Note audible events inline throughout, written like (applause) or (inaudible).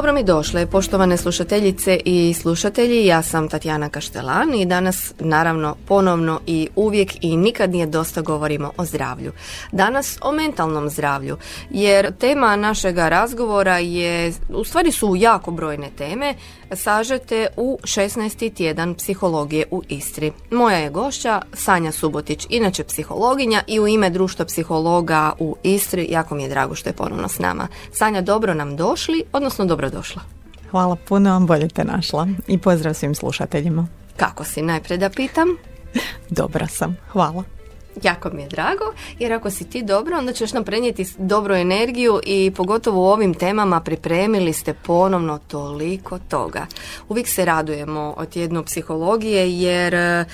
Dobro mi došle, poštovane slušateljice i slušatelji, ja sam Tatjana Kaštelan i danas naravno ponovno i uvijek i nikad nije dosta govorimo o zdravlju. Danas o mentalnom zdravlju, jer tema našega razgovora je, u stvari su jako brojne teme, sažete u 16. tjedan psihologije u Istri. Moja je gošća Sanja Subotić, inače psihologinja i u ime društva psihologa u Istri, jako mi je drago što je ponovno s nama. Sanja, dobro nam došli, odnosno dobro došla. Hvala puno, bolje te našla i pozdrav svim slušateljima. Kako si, najprije da pitam? Dobra sam, hvala. Jako mi je drago, jer ako si ti dobro, onda ćeš nam prenijeti dobru energiju i pogotovo u ovim temama pripremili ste ponovno toliko toga. Uvijek se radujemo od tjednu psihologije, jer e,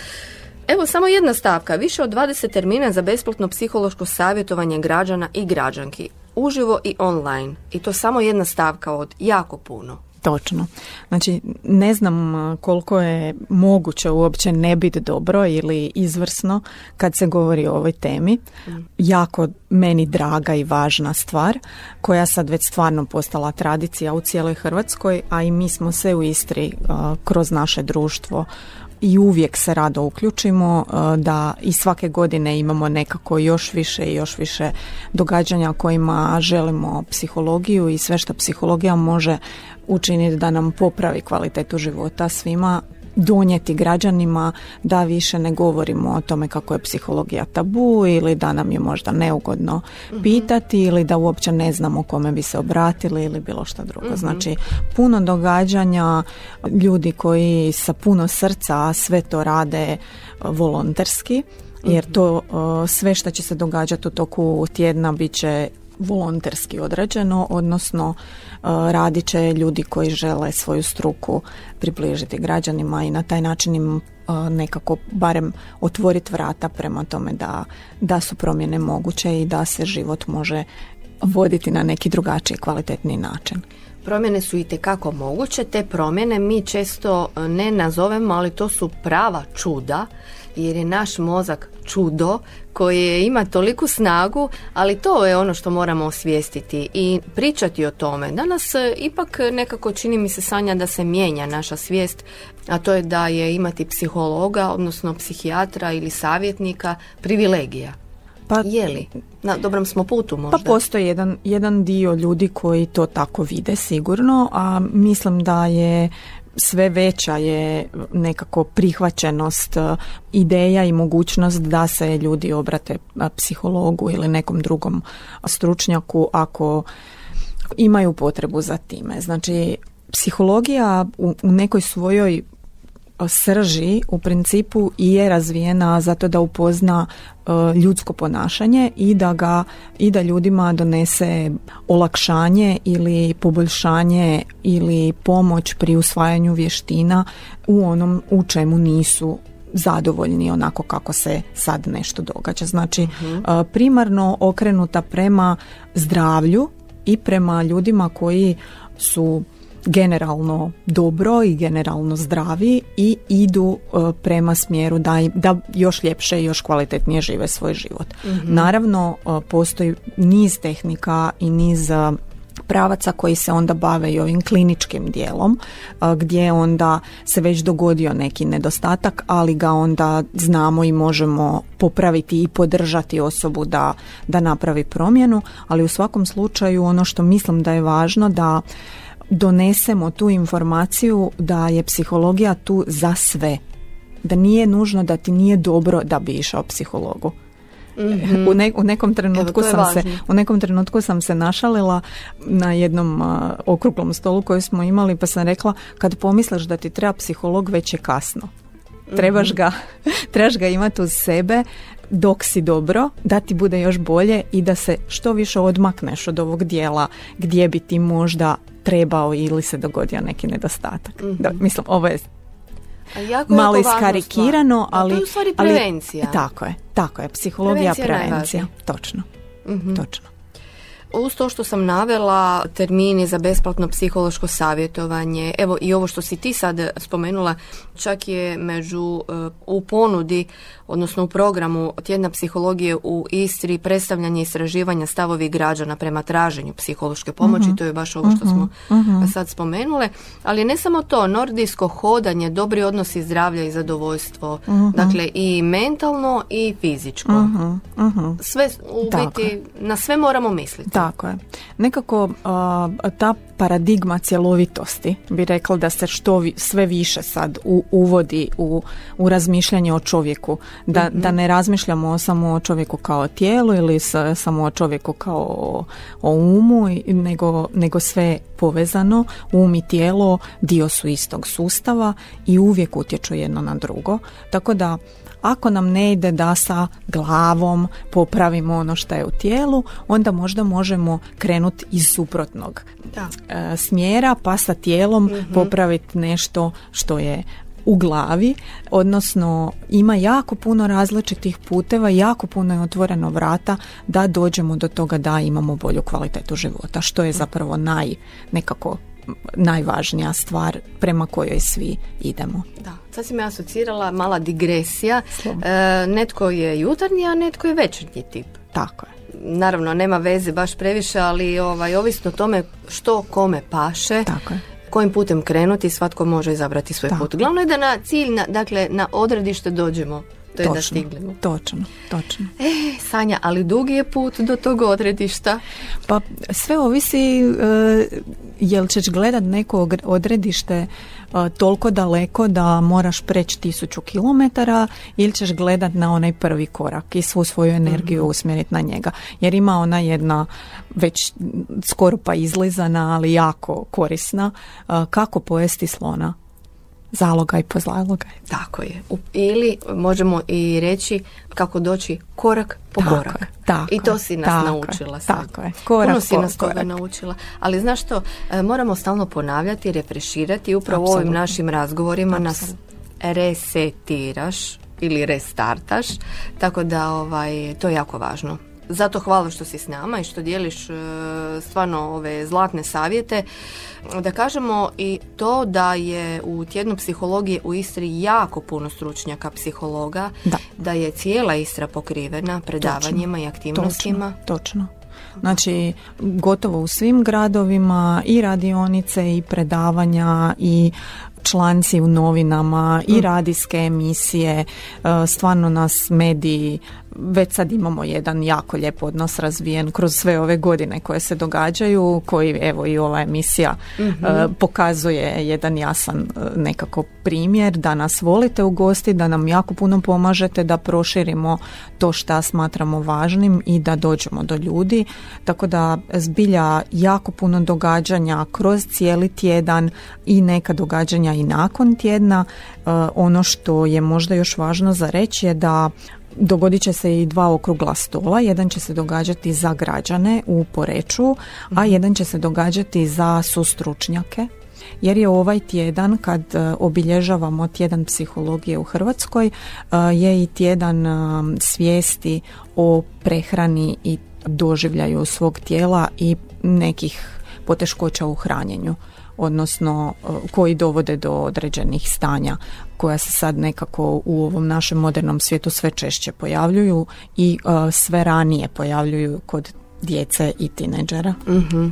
Evo samo jedna stavka, više od 20 termina za besplatno psihološko savjetovanje građana i građanki, uživo i online. I to samo jedna stavka od jako puno. Točno. Znači, ne znam koliko je moguće uopće ne biti dobro ili izvrsno kad se govori o ovoj temi. Jako meni draga i važna stvar koja sad već stvarno postala tradicija u cijeloj Hrvatskoj, a i mi smo se u Istri kroz naše društvo i uvijek se rado uključimo da i svake godine imamo nekako još više i još više događanja kojima želimo psihologiju i sve što psihologija može učiniti da nam popravi kvalitetu života svima donijeti građanima da više ne govorimo o tome kako je psihologija tabu ili da nam je možda neugodno mhm. pitati ili da uopće ne znamo kome bi se obratili ili bilo što drugo. Mhm. Znači puno događanja, ljudi koji sa puno srca sve to rade volonterski jer mhm. to sve što će se događati u toku tjedna bit će volonterski odrađeno, odnosno e, radit će ljudi koji žele svoju struku približiti građanima i na taj način im e, nekako barem otvoriti vrata prema tome da, da su promjene moguće i da se život može voditi na neki drugačiji kvalitetni način. Promjene su i tekako moguće, te promjene mi često ne nazovemo, ali to su prava čuda jer je naš mozak čudo koje ima toliku snagu, ali to je ono što moramo osvijestiti i pričati o tome. Danas e, ipak nekako čini mi se sanja da se mijenja naša svijest, a to je da je imati psihologa, odnosno psihijatra ili savjetnika privilegija. Pa, je li? Na dobrom smo putu možda. Pa postoji jedan, jedan dio ljudi koji to tako vide sigurno, a mislim da je sve veća je nekako prihvaćenost e, ideja i mogućnost da se ljudi obrate psihologu ili nekom drugom stručnjaku ako imaju potrebu za time. Znači, psihologija u nekoj svojoj srži u principu i je razvijena zato da upozna e, ljudsko ponašanje i da ga i da ljudima donese olakšanje ili poboljšanje ili pomoć pri usvajanju vještina u onom u čemu nisu zadovoljni onako kako se sad nešto događa. Znači e, primarno okrenuta prema zdravlju i prema ljudima koji su generalno dobro i generalno zdravi i idu e, prema smjeru da, da još ljepše i još kvalitetnije žive svoj život. Mhm. Naravno, e, postoji niz tehnika i niz e, pravaca koji se onda bave i ovim kliničkim dijelom gdje onda se već dogodio neki nedostatak ali ga onda znamo i možemo popraviti i podržati osobu da, da napravi promjenu ali u svakom slučaju ono što mislim da je važno da donesemo tu informaciju da je psihologija tu za sve. Da nije nužno da ti nije dobro da bi išao psihologu. Mhm. U, u nekom trenutku sam se u nekom trenutku sam se našalila na jednom okruglom stolu koji smo imali pa sam rekla kad pomisliš da ti treba psiholog već je kasno. Trebaš mhm. ga, trebaš ga (laughs) imati uz sebe dok si dobro, da ti bude još bolje i da se što više odmakneš od ovog dijela gdje bi ti možda trebao ili se dogodio neki nedostatak. mm Da, mislim, ovo je jako malo iskarikirano, ali... to je u stvari prevencija. tako je, tako je, psihologija, prevencija. prevencija. Točno, mm točno. Uz to što sam navela termini za besplatno psihološko savjetovanje, evo i ovo što si ti sad spomenula, čak je među e, u ponudi, odnosno u programu tjedna psihologije u Istri predstavljanje istraživanja stavovi građana prema traženju psihološke pomoći, mhm. to je baš ovo što smo. Mhm. sad spomenule, ali ne samo to, nordijsko hodanje, dobri odnosi zdravlja i zadovoljstvo, dakle i mentalno i fizičko. Sve u biti, na sve moramo misliti. Tako je. Nekako ta paradigma cjelovitosti bi rekla da se što sve više sad u, uvodi u, u razmišljanje o čovjeku. Da, mhm. da ne razmišljamo samo o čovjeku kao tijelu ili samo o čovjeku kao o, o umu, nego, nego sve povezano. Um i tijelo dio su istog sustava i uvijek utječu jedno na drugo. Tako da ako nam ne ide da sa glavom popravimo ono što je u tijelu, onda možda možemo krenuti iz suprotnog da. E, smjera pa sa tijelom mm popraviti nešto što je u glavi, odnosno ima jako puno različitih puteva, jako puno je otvoreno vrata da dođemo do toga da imamo bolju kvalitetu života, što je zapravo naj nekako najvažnija stvar prema kojoj svi idemo. Da, sad si me asocirala mala digresija. E, netko je jutarnji, a netko je večernji tip. Tako je. Naravno, nema veze baš previše, ali ovaj, ovisno o tome što kome paše. Tako je kojim putem krenuti, svatko može izabrati svoj put. Glavno je da na cilj, na, dakle na odredište dođemo. To je točno, da stignemo. Točno, točno. E, Sanja, ali dugi je put do tog odredišta? Pa sve ovisi uh, jel ćeš gledat neko odredište uh, toliko daleko da moraš preći tisuću kilometara ili ćeš gledat na onaj prvi korak i svu svoju energiju mm usmjeriti na njega. Jer ima ona jedna već skoro pa izlizana, ali jako korisna, uh, kako pojesti slona zalogaj po zalogaj. Tako je. Ili možemo i reći kako doći korak po korak. tako, I to si nas naučila sad. Tako je. Korak Puno si nas toga naučila. Ali znaš što, e, moramo stalno ponavljati, refreširati upravo u ovim našim razgovorima nas resetiraš ili restartaš, tako da ovaj, to je jako važno. Zato hvala što si s nama i što dijeliš e, stvarno ove zlatne savjete. Da kažemo i to da je u tjednu psihologije u Istri jako puno stručnjaka psihologa, da, da je cijela Istra pokrivena predavanjima i aktivnostima. Točno, točno. Znači, gotovo u svim gradovima i radionice i predavanja i članci u novinama i mm. radijske emisije, e, stvarno nas mediji već sad imamo jedan jako lijep odnos razvijen kroz sve ove godine koje se događaju, koji evo i ova emisija mhm. e, pokazuje jedan jasan e, nekako primjer da nas volite u gosti, da nam jako puno pomažete da proširimo to šta smatramo važnim i da dođemo do ljudi. Tako da zbilja jako puno događanja kroz cijeli tjedan i neka događanja i nakon tjedna. E, ono što je možda još važno za reći je da Dogodit će se i dva okrugla stola, jedan će se događati za građane u Poreću, a mhm. jedan će se događati za sustručnjake jer je ovaj tjedan kad e, obilježavamo tjedan psihologije u Hrvatskoj e, je i tjedan e, svijesti o prehrani i doživljaju svog tijela i nekih poteškoća u hranjenju odnosno koji dovode do određenih stanja koja se sad nekako u ovom našem modernom svijetu sve češće pojavljuju i sve ranije pojavljuju kod djece i tineđera. uh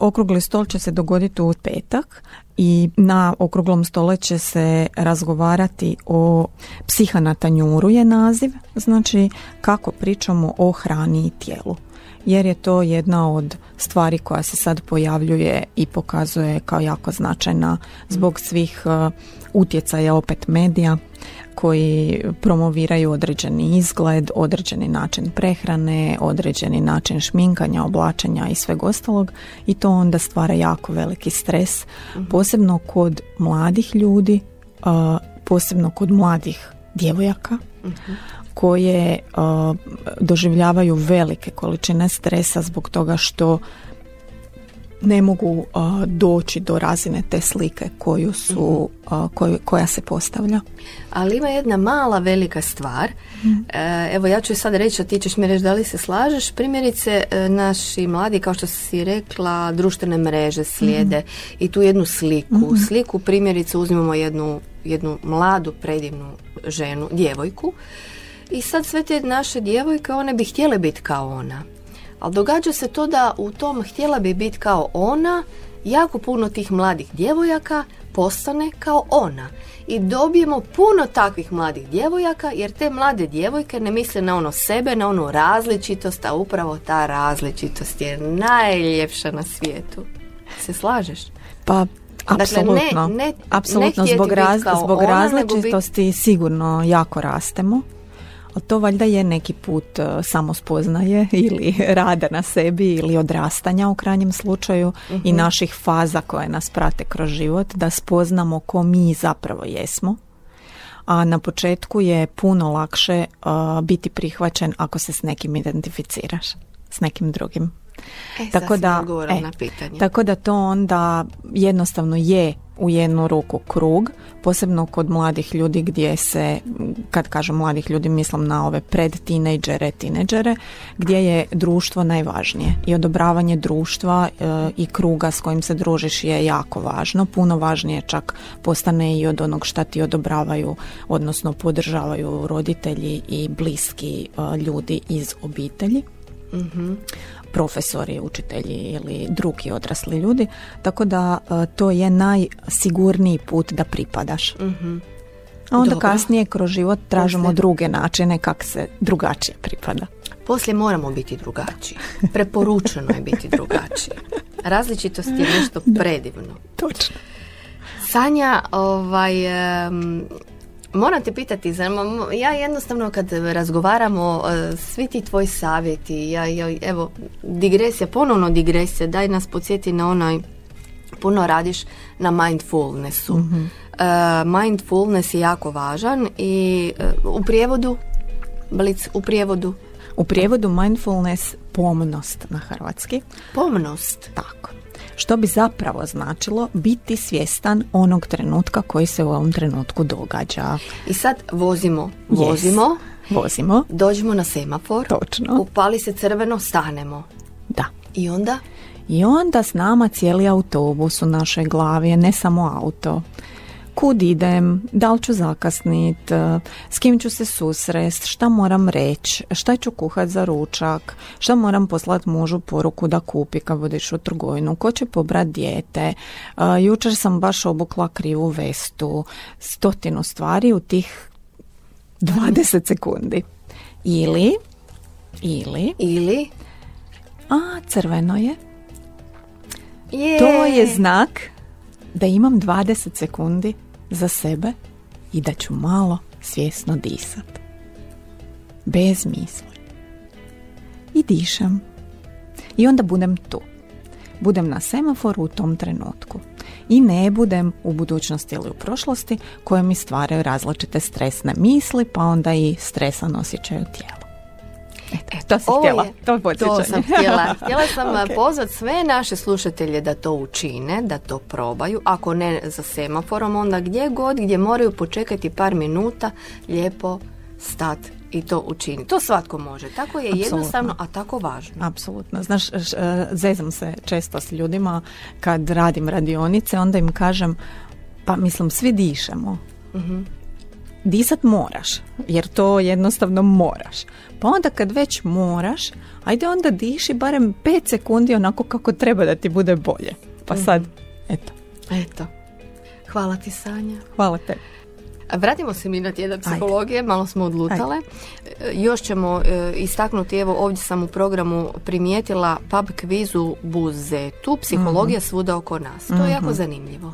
Okrugli stol će se dogoditi u petak i na okruglom stole će se razgovarati o psihanatanjuru je naziv, znači kako pričamo o hrani i tijelu jer je to jedna od stvari koja se sad pojavljuje i pokazuje kao jako značajna zbog svih uh, utjecaja opet medija koji promoviraju određeni izgled, određeni način prehrane, određeni način šminkanja, oblačenja i sveg ostalog i to onda stvara jako veliki stres, mhm. posebno kod mladih ljudi, uh, posebno kod mladih djevojaka mhm koje doživljavaju velike količine stresa zbog toga što ne mogu doći do razine te slike koju su, koju, koja se postavlja. Ali ima jedna mala velika stvar. E, evo ja ću sad reći, a ti ćeš mi reći da li se slažeš. Primjerice, e, naši mladi, kao što si rekla, društvene mreže slijede i tu jednu sliku. Sliku primjerice uzmemo jednu, jednu mladu, predivnu ženu, djevojku. I sad sve te naše djevojke, one bi htjele biti kao ona. Ali događa se to da u tom htjela bi biti kao ona, jako puno tih mladih djevojaka postane kao ona. I dobijemo puno takvih mladih djevojaka jer te mlade djevojke ne misle na ono sebe, na onu različitost, a upravo ta različitost je najljepša na svijetu. Se slažeš? Pa Apsolutno, dakle, ne, ne, apsolutno zbog, zbog različitosti sigurno jako rastemo to valjda je neki put e, samospoznaje (laughs) ili rada na sebi ili odrastanja u krajnjem slučaju i mhm. naših faza koje nas prate kroz život, da spoznamo ko mi zapravo jesmo. A na početku je puno lakše e, biti prihvaćen ako se s nekim identificiraš, s nekim drugim. E, tako da, e, na pitanje. Tako da to onda jednostavno je u jednu ruku krug, posebno kod mladih ljudi gdje se, kad kažem mladih ljudi mislim na ove pred tinejdžere, tinejdžere, gdje je društvo najvažnije i odobravanje društva e, i kruga s kojim se družiš je jako važno, puno važnije čak postane i od onog šta ti odobravaju, odnosno podržavaju roditelji i bliski e, ljudi iz obitelji. Mm profesori, učitelji ili drugi odrasli ljudi, tako da e, to je najsigurniji put da pripadaš. mm A onda kasnije kroz život tražimo druge načine kako se drugačije pripada. Poslije moramo biti drugačiji. Preporučeno je biti drugačiji. Različitost je nešto predivno. Točno. Sanja, ovaj, Moram te pitati, ja jednostavno kad razgovaramo, e, svi ti tvoji savjeti, ja, ja, evo, digresija, ponovno digresija, daj nas podsjeti na onaj, puno radiš na mindfulnessu. mm mindfulness je jako važan i e, u prijevodu, blic, u prijevodu? U prijevodu mindfulness pomnost na hrvatski. Pomnost? Tako što bi zapravo značilo biti svjestan onog trenutka koji se u ovom trenutku događa. I sad vozimo, vozimo, vozimo, dođemo na semafor, točno, upali se crveno, stanemo. Da. I onda? I onda s nama cijeli autobus u našoj glavi, ne samo auto kud idem, da li ću zakasnit, e, s kim ću se susrest, šta moram reći, šta ću kuhat za ručak, šta moram poslat mužu poruku da kupi kad budeš u trgovinu, ko će pobrat dijete, e, jučer sam baš obukla krivu vestu, stotinu stvari u tih 20 sekundi. Ili, ili, ili, a crveno je. To je znak da imam 20 sekundi za sebe i da ću malo svjesno disat. Bez misli. I dišem. I onda budem tu. Budem na semaforu u tom trenutku. I ne budem u budućnosti ili u prošlosti koje mi stvaraju različite stresne misli pa onda i stresan osjećaj u tijelu. E, (laughs) to si htjela, to, to sam htjela. (laughs) Htjela sam okay. pozvat sve naše slušatelje da to učine, da to probaju. Ako ne za semaforom, onda gdje god gdje moraju počekati par minuta, lijepo stat i to učini. To svatko može. Tako je jednostavno, a tako važno. Apsolutno. Znaš, e, zezam se često s ljudima kad radim radionice, onda im kažem, pa mislim, svi dišemo. uh disat moraš, jer to jednostavno moraš. Pa onda kad već moraš, ajde onda diši barem 5 sekundi onako kako treba da ti bude bolje. Pa sad, mhm. eto. Eto. Hvala ti Sanja. Hvala te. Vratimo se mi na tjedan psihologije, malo smo odlutale. E, još ćemo e, istaknuti, evo ovdje sam u programu primijetila pub kvizu Buzetu, psihologija mhm. svuda oko nas. To je jako mhm. zanimljivo.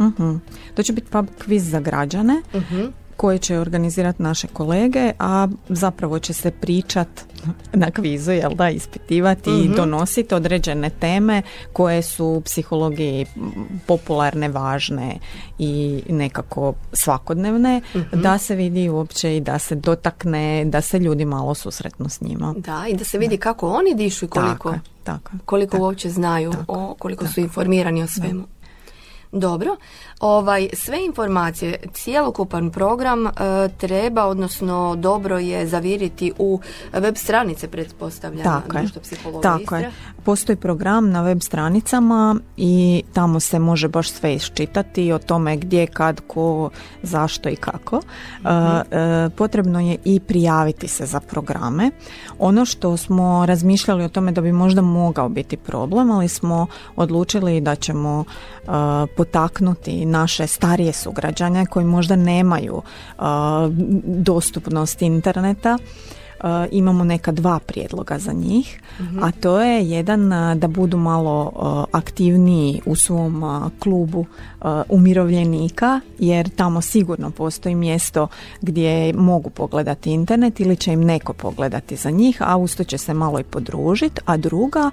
To će biti pub kviz za građane koje će organizirati naše kolege, a zapravo će se pričat na kvizu, jel da, ispitivati i mhm. donositi određene teme koje su u psihologiji popularne, važne i nekako svakodnevne, mhm. da se vidi uopće i da se dotakne, da se ljudi malo susretnu s njima. Da, i da se vidi kako oni dišu i koliko, tako, koliko uopće znaju, o, koliko su informirani o svemu. Dobro, ovaj, sve informacije, cijelokupan program e, treba, odnosno dobro je zaviriti u web stranice pretpostavljam tako je. Tako je. Postoji program na web stranicama i tamo se može baš sve iščitati o tome gdje, kad, ko, zašto i kako. mm potrebno je i prijaviti se za programe. Ono što smo razmišljali o tome da bi možda mogao biti problem, ali smo odlučili da ćemo potaknuti naše starije sugrađane koji možda nemaju dostupnost interneta imamo neka dva prijedloga za njih, a to je jedan da budu malo aktivniji u svom klubu umirovljenika, jer tamo sigurno postoji mjesto gdje mogu pogledati internet ili će im neko pogledati za njih, a usto će se malo i podružiti, a druga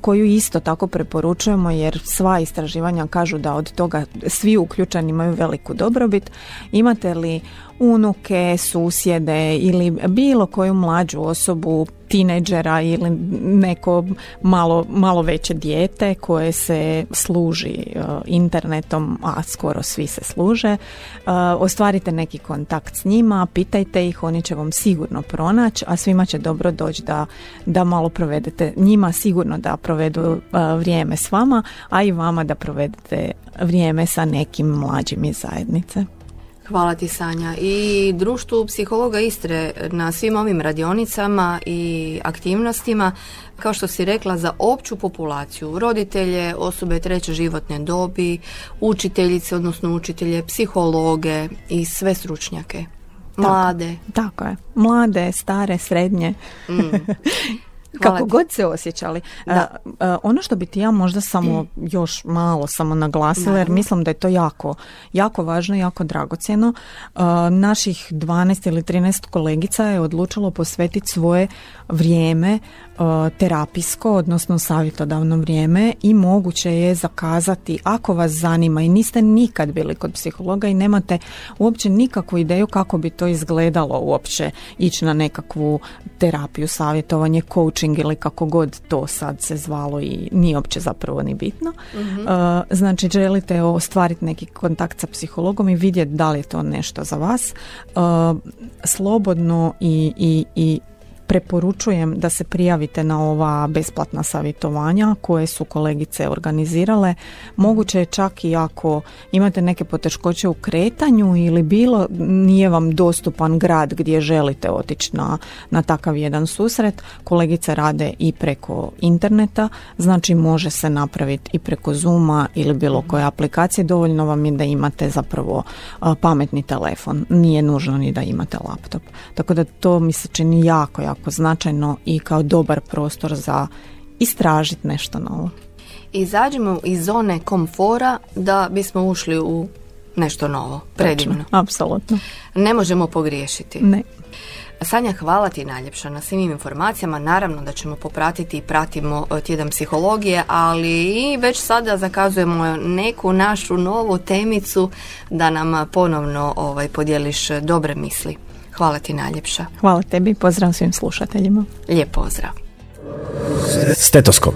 koju isto tako preporučujemo jer sva istraživanja kažu da od toga svi uključeni imaju veliku dobrobit. Imate li unuke, susjede ili bilo koju mlađu osobu, tineđera ili neko malo, malo veće dijete koje se služi uh, internetom, a skoro svi se služe, uh, ostvarite neki kontakt s njima, pitajte ih, oni će vam sigurno pronaći, a svima će dobro doći da, da malo provedete, njima sigurno da provedu uh, vrijeme s vama, a i vama da provedete vrijeme sa nekim mlađim iz zajednice. Hvala ti Sanja. I društvu psihologa Istre na svim ovim radionicama i aktivnostima, kao što si rekla, za opću populaciju, roditelje, osobe treće životne dobi, učiteljice, odnosno učitelje, psihologe i sve stručnjake. Mlade. Tako, je. Mlade, stare, srednje. Mm. (laughs) kako god se osjećali. Da. ono što bi ti ja možda samo još malo samo naglasila, jer mislim da je to jako, jako važno, jako dragocjeno. naših 12 ili 13 kolegica je odlučilo posvetiti svoje vrijeme terapijsko, odnosno savjetodavno vrijeme i moguće je zakazati ako vas zanima i niste nikad bili kod psihologa i nemate uopće nikakvu ideju kako bi to izgledalo uopće ići na nekakvu terapiju, savjetovanje, coaching ili kako god to sad se zvalo i nije uopće zapravo ni bitno. Mhm. Znači želite ostvariti neki kontakt sa psihologom i vidjeti da li je to nešto za vas. Slobodno i, i, i preporučujem da se prijavite na ova besplatna savjetovanja koje su kolegice organizirale. Moguće je čak i ako imate neke poteškoće u kretanju ili bilo nije vam dostupan grad gdje želite otići na, na takav jedan susret. Kolegice rade i preko interneta, znači može se napraviti i preko Zuma ili bilo koje aplikacije. Dovoljno vam je da imate zapravo pametni telefon. Nije nužno ni da imate laptop. Tako da to mi se čini jako, jako jako značajno i kao dobar prostor za istražiti nešto novo. Izađemo iz zone komfora da bismo ušli u nešto novo, predivno. Apsolutno. Ne možemo pogriješiti. Ne. Sanja, hvala ti najljepša na svim informacijama. Naravno da ćemo popratiti i pratimo e, tjedan psihologije, ali i već sada zakazujemo neku našu novu temicu da nam ponovno ovaj, podijeliš dobre misli. Hvala ti najljepša. Hvala tebi, pozdrav svim slušateljima. Lijep pozdrav. Stetoskop.